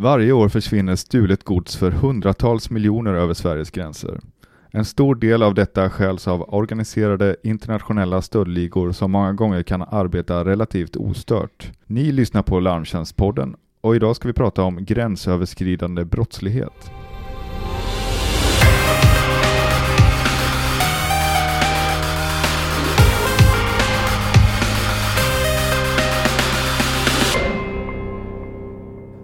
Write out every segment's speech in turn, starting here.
Varje år försvinner stulet gods för hundratals miljoner över Sveriges gränser. En stor del av detta skäls av organiserade internationella stöldligor som många gånger kan arbeta relativt ostört. Ni lyssnar på Larmtjänstpodden och idag ska vi prata om gränsöverskridande brottslighet.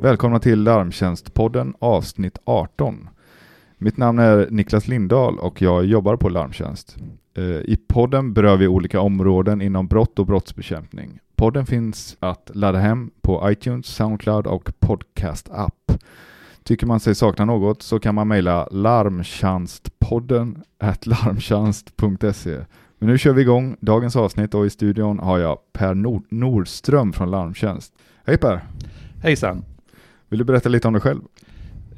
Välkomna till Larmtjänstpodden avsnitt 18. Mitt namn är Niklas Lindahl och jag jobbar på Larmtjänst. Eh, I podden berör vi olika områden inom brott och brottsbekämpning. Podden finns att ladda hem på iTunes, Soundcloud och Podcast-app. Tycker man sig sakna något så kan man mejla larmtjänstpodden larmtjänst.se. Men nu kör vi igång dagens avsnitt och i studion har jag Per Nord Nordström från Larmtjänst. Hej Per! Hejsan! Vill du berätta lite om dig själv?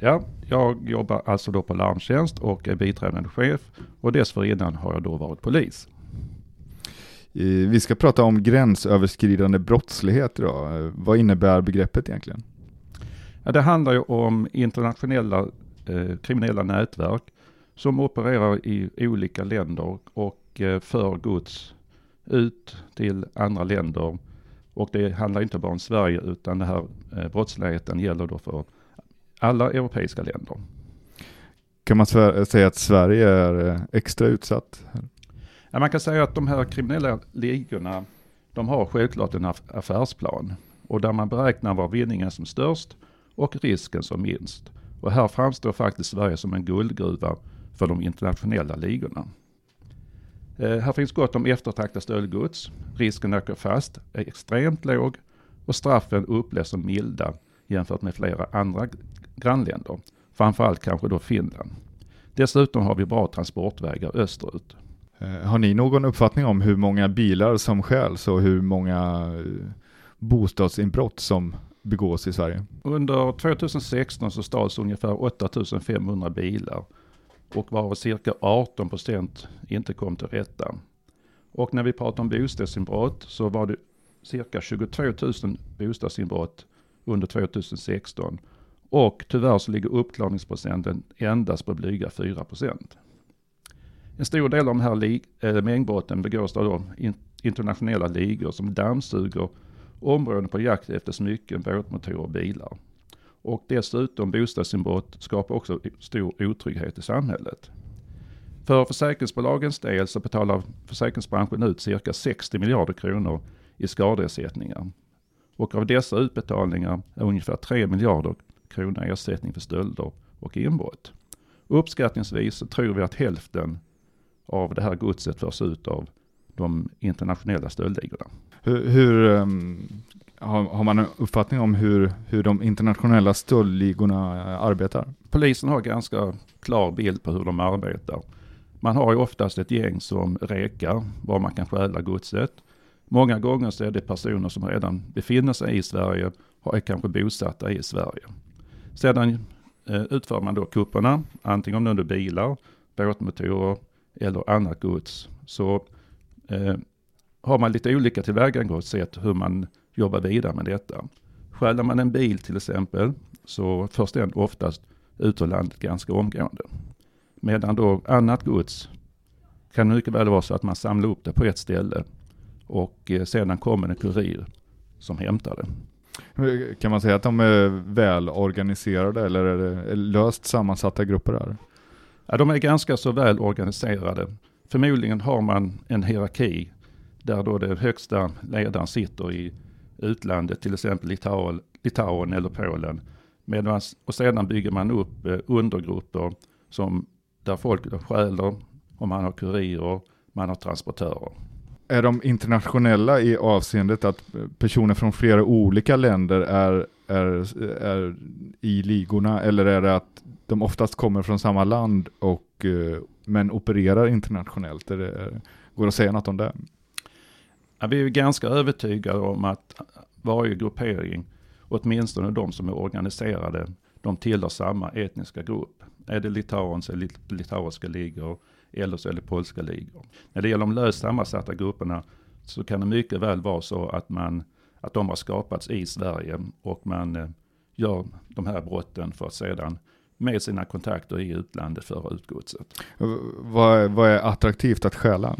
Ja, jag jobbar alltså då på larmtjänst och är biträdande chef och dessförinnan har jag då varit polis. Vi ska prata om gränsöverskridande brottslighet idag. Vad innebär begreppet egentligen? Ja, det handlar ju om internationella eh, kriminella nätverk som opererar i olika länder och eh, för gods ut till andra länder och det handlar inte bara om Sverige utan den här eh, brottsligheten gäller då för alla europeiska länder. Kan man säga att Sverige är eh, extra utsatt? Ja, man kan säga att de här kriminella ligorna, de har självklart en affärsplan och där man beräknar var vinningen som störst och risken som minst. Och här framstår faktiskt Sverige som en guldgruva för de internationella ligorna. Eh, här finns gott om eftertraktat stöldgods. Risken att fast är extremt låg och straffen upplevs som milda jämfört med flera andra grannländer. Framförallt kanske då Finland. Dessutom har vi bra transportvägar österut. Eh, har ni någon uppfattning om hur många bilar som stjäls och hur många eh, bostadsinbrott som begås i Sverige? Under 2016 så stals ungefär 8500 bilar och varav cirka 18 procent inte kom till rätta. Och när vi pratar om bostadsinbrott så var det cirka 22 000 bostadsinbrott under 2016. Och tyvärr så ligger uppklarningsprocenten endast på blyga 4 procent. En stor del av de här äh, eh, mängdbrotten begås av internationella ligor som dammsuger områden på jakt efter smycken, båtmotorer och bilar. Och dessutom bostadsinbrott skapar också stor otrygghet i samhället. För försäkringsbolagens del så betalar försäkringsbranschen ut cirka 60 miljarder kronor i skadeersättningar. Och av dessa utbetalningar är ungefär 3 miljarder kronor ersättning för stölder och inbrott. Uppskattningsvis så tror vi att hälften av det här godset förs ut av de internationella stöldligorna. Hur, hur um, har, har, man en uppfattning om hur, hur de internationella stöldligorna eh, arbetar? Polisen har ganska klar bild på hur de arbetar. Man har ju oftast ett gäng som rekar var man kan stjäla godset. Många gånger så är det personer som redan befinner sig i Sverige och är kanske bosatta i Sverige. Sedan eh, utför man då kupperna, antingen om det är bilar, båtmotorer eller annat gods. Så eh, har man lite olika tillvägagångssätt hur man jobba vidare med detta. Stjäler man en bil till exempel så förs den oftast ut ur landet ganska omgående. Medan då annat gods kan mycket väl vara så att man samlar upp det på ett ställe och eh, sedan kommer en kurir som hämtar det. Kan man säga att de är väl organiserade eller är det löst sammansatta grupper här? Ja, de är ganska så väl organiserade. Förmodligen har man en hierarki där då den högsta ledaren sitter i utlandet, till exempel Litauen, Litauen eller Polen. Medan, och sedan bygger man upp eh, undergrupper som, där folk stjäler och man har kurirer, man har transportörer. Är de internationella i avseendet att personer från flera olika länder är, är, är i ligorna eller är det att de oftast kommer från samma land och eh, men opererar internationellt? Är det, går det att säga något om det? Ja, vi är ganska övertygade om att varje gruppering, åtminstone de som är organiserade, de tillhör samma etniska grupp. Är det Litauen så är det litauiska ligor eller så är det polska ligor. När det gäller de löst sammansatta grupperna så kan det mycket väl vara så att, man, att de har skapats i Sverige och man eh, gör de här brotten för att sedan med sina kontakter i utlandet föra ut godset. Vad, är- vad är attraktivt att stjäla?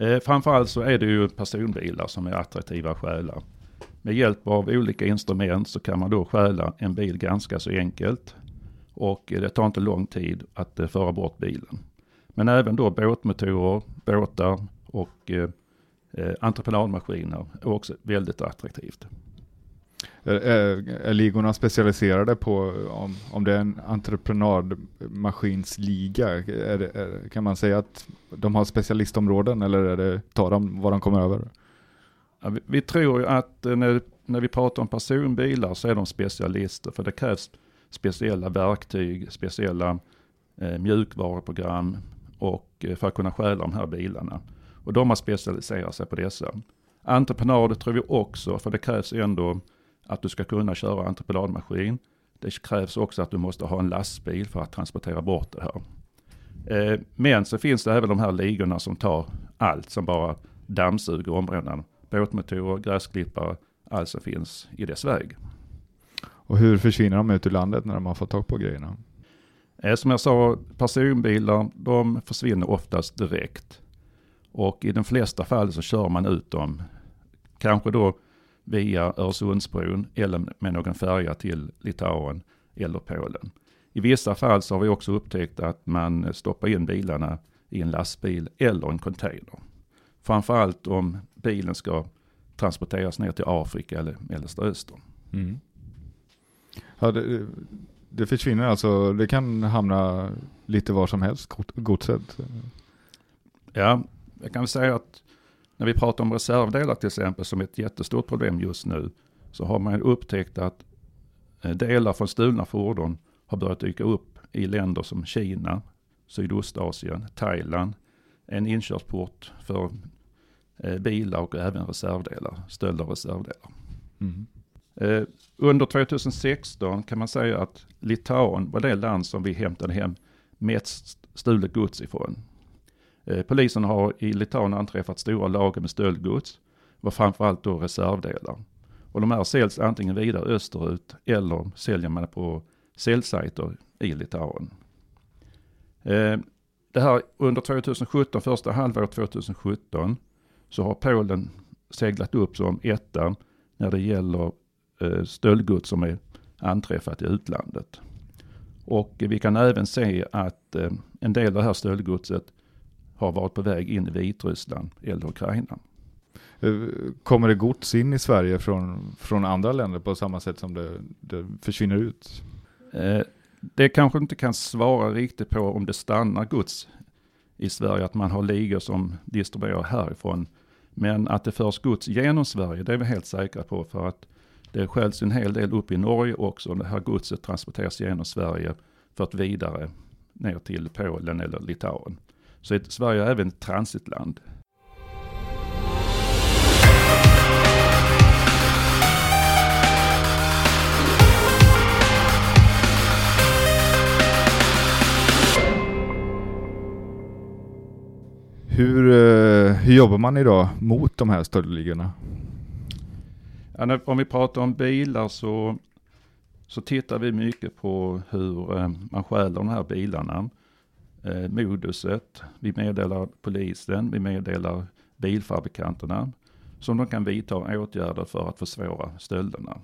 Eh, framförallt så är det ju personbilar som är attraktiva att stjäla. Med hjälp av olika instrument så kan man då stjäla en bil ganska så enkelt. Och eh, det tar inte lång tid att eh, föra bort bilen. Men även då båtmotorer, båtar och eh, eh, entreprenadmaskiner är också väldigt attraktivt. Är, är, är ligorna specialiserade på om, om det är en entreprenadmaskinsliga? Är det, är, kan man säga att de har specialistområden eller är det, tar de vad de kommer över? Ja, vi, vi tror ju att eh, när, när vi pratar om personbilar så är de specialister. För det krävs speciella verktyg, speciella eh, mjukvaruprogram och eh, för att kunna stjäla de här bilarna. Och de har specialiserat sig på dessa. Entreprenader tror vi också, för det krävs ändå att du ska kunna köra entreprenadmaskin. Det krävs också att du måste ha en lastbil för att transportera bort det här. Eh, Men så finns det även de här ligorna som tar allt som bara dammsuger områdena. Båtmotorer, gräsklippare, allt som finns i dess väg. Och hur försvinner de ut ur landet när de har fått tag på grejerna? Eh, Som jag sa, personbilar de försvinner oftast direkt. Och i de flesta fall så kör man ut dem, kanske då via Öresundsbron eller med någon färja till Litauen eller Polen. I vissa fall så har vi också upptäckt att man stoppar in bilarna i en lastbil eller en container. Framförallt om bilen ska transporteras ner till Afrika eller Mellersta Östern. Mm. Ja, det, det försvinner alltså, det kan hamna lite var som helst, god- godset. Ja, jag kan säga att när vi pratar om reservdelar till exempel som är ett jättestort problem just nu så har man upptäckt att eh, delar från stulna fordon har börjat dyka upp i länder som Kina, Sydostasien, Thailand. En inkörsport för bilar och även reservdelar, stöld av reservdelar. Mm. Eh, Under 2016 kan man säga att Litauen var det land som vi hämtade hem mest stulet gods ifrån. Eh, Polisen har i Litauen anträffat stora lager med stöldgods, var framförallt då reservdelar. Och de här säljs antingen vidare österut eller säljer man på säljsajter i Litauen. Eh, Det här under 2017, första halvåret 2017, så har Polen seglat upp som etta när det gäller eh, stöldgods som är anträffat i utlandet. Och vi kan även se att eh, en del av det här stöldgodset har varit på väg in i Vitryssland eller Ukraina. Eh, Kommer det gods in i Sverige från, från andra länder på samma sätt som det, det försvinner ut? Det kanske inte kan svara riktigt på om det stannar gods i Sverige, att man har ligor som distribuerar härifrån. Men att det förs gods genom Sverige, det är vi helt säkra på för att det sköljs en hel del upp i Norge också. Det här godset transporteras genom Sverige för att vidare ner till Polen eller Litauen. Så Sverige är även ett transitland. Hur, eh, hur jobbar man idag mot de här stöldligorna? Om vi pratar om bilar så, så tittar vi mycket på hur eh, man stjäl de här bilarna. Eh, moduset, vi meddelar polisen, vi meddelar bilfabrikanterna som de kan vidta åtgärder för att försvåra stölderna.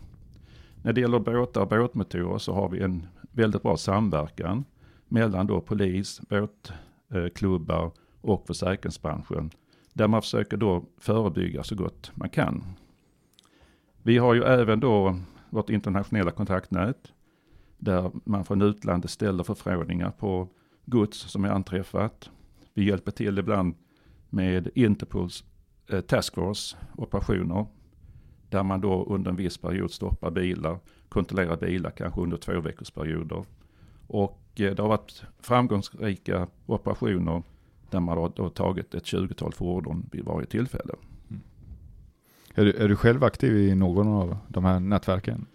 När det gäller båtar och båtmotorer så har vi en väldigt bra samverkan mellan då polis, båtklubbar och försäkringsbranschen där man försöker då förebygga så gott man kan. Vi har ju även då vårt internationella kontaktnät där man från utlandet ställer förfrågningar på gods som är anträffat. Vi hjälper till ibland med Interpols eh, taskforce operationer där man då under en viss period stoppar bilar, kontrollerar bilar kanske under två veckors perioder. Och eh, det har varit framgångsrika operationer där man har tagit ett 20-tal fordon vid varje tillfälle. Är du, är du själv aktiv i någon av de här nätverken?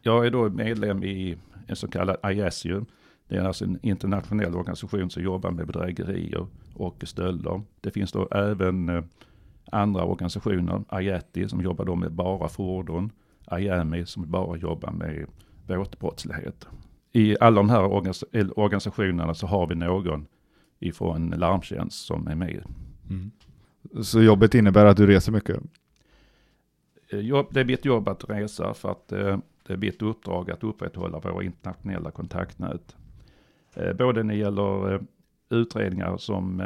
Jag är då medlem i en så kallad IASU. Det är alltså en internationell organisation som jobbar med bedrägerier och stölder. Det finns då även eh, andra organisationer, IATI som jobbar då med bara fordon, IAMI som bara jobbar med båtbrottslighet. I alla de här organisationerna så har vi någon ifrån larmtjänst som är med. Mm. Så jobbet innebär att du reser mycket? Eh, det är mitt jobb att resa för att eh, det är mitt uppdrag att upprätthålla våra internationella kontaktnät. Eh, både när det gäller utredningar som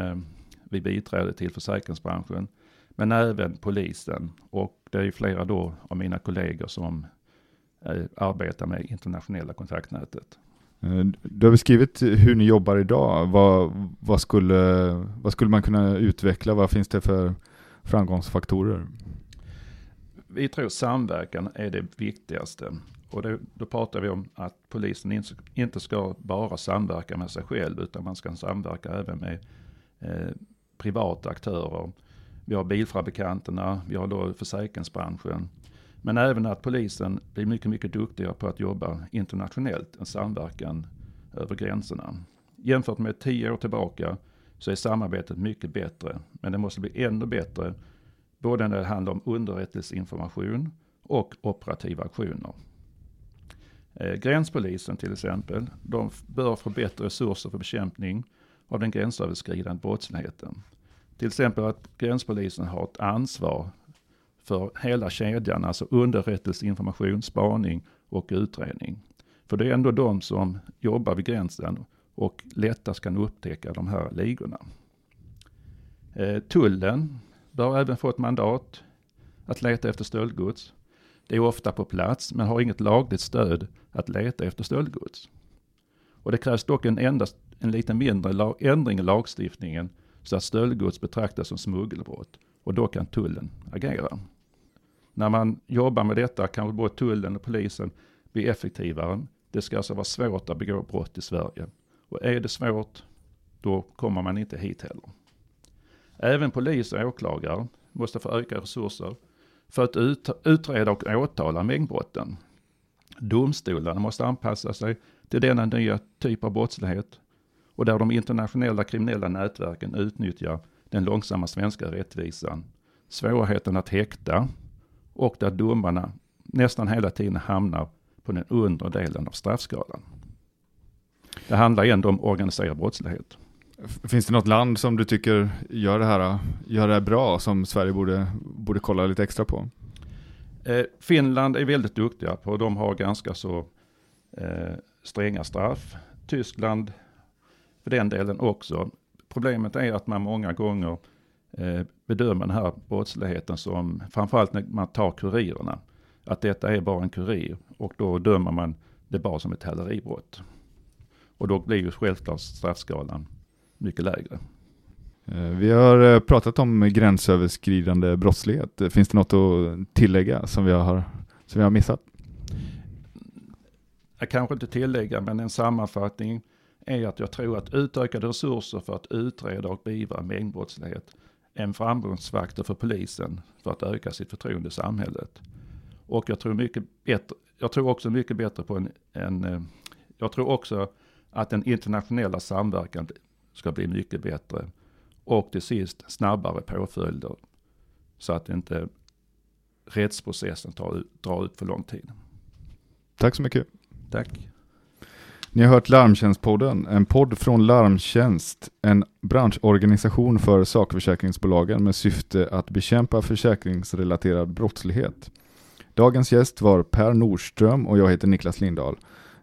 vi biträder till försäkringsbranschen, men även polisen. Och det är flera då av mina kollegor som arbetar med internationella kontaktnätet. Eh, du har beskrivit hur ni jobbar idag. Vad, vad, skulle, vad skulle man kunna utveckla? Vad finns det för framgångsfaktorer? Vi tror samverkan är det viktigaste. Och det, då pratar vi om att polisen inte ska bara samverka med sig själv, utan man ska samverka även med eh, privata aktörer. Vi har bilfabrikanterna, vi har då försäkringsbranschen. Men även att polisen blir mycket, mycket duktigare på att jobba internationellt, en samverkan över gränserna. Jämfört med tio år tillbaka så är samarbetet mycket bättre, men det måste bli ännu bättre, både när det handlar om underrättelseinformation och operativa aktioner. Eh, gränspolisen till exempel, de bör få bättre resurser för bekämpning av den gränsöverskridande brottsligheten. Till exempel att gränspolisen har ett ansvar för hela kedjan, alltså underrättelseinformation, spaning och utredning. För det är ändå de som jobbar vid gränsen och lättast kan upptäcka de här ligorna. Eh, tullen bör även få ett mandat att leta efter stöldgods. Det är ofta på plats men har inget lagligt stöd att leta efter stöldgods. Och det krävs dock en, endast, en lite mindre ändring i lagstiftningen så att stöldgods betraktas som smuggelbrott och då kan tullen agera. När man jobbar med detta kan både tullen och polisen bli effektivare. Det ska alltså vara svårt att begå brott i Sverige. Och är det svårt, då kommer man inte hit heller. Även polis och åklagare måste få ökade resurser för att ut, utreda och åtala mängdbrotten. Domstolarna måste anpassa sig till denna nya typ av brottslighet och där de internationella kriminella nätverken utnyttjar den långsamma svenska rättvisan, svårigheten att häkta och där domarna nästan hela tiden hamnar på den undre delen av straffskalan. Det handlar ändå om organiserad brottslighet. Finns det något land som du tycker gör det här, gör det här bra, som Sverige borde, borde kolla lite extra på? Eh, Finland är väldigt duktiga på, de har ganska så eh, stränga straff. Tyskland för den delen också. Problemet är att man många gånger eh, bedömer den här brottsligheten som, framförallt när man tar kurirerna, att detta är bara en kurir och då dömer man det bara som ett häleribrott. Och då blir ju självklart straffskalan mycket lägre. Eh, vi har eh, pratat om gränsöverskridande brottslighet. Finns det något att tillägga som vi har, som vi har missat? Jag kanske inte tillägga, men en sammanfattning är att jag tror att utökade resurser för att utreda och beivra mängdbrottslighet en framgångsfaktor för polisen för att öka sitt förtroende i samhället. Och jag tror, mycket bättre, jag tror också mycket bättre på en, en eh, jag tror också att den internationella samverkan ska bli mycket bättre. Och till sist snabbare påföljder. Så att inte rättsprocessen tar, drar ut för lång tid. Tack så mycket. Tack. Ni har hört Larmtjänstpodden, en podd från Larmtjänst, en branschorganisation för sakförsäkringsbolagen med syfte att bekämpa försäkringsrelaterad brottslighet. Dagens gäst var Per Nordström och jag heter Niklas Lindahl.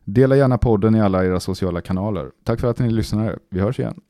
Dela gärna podden i alla era sociala kanaler. Tack för att ni lyssnade. Vi hörs igen.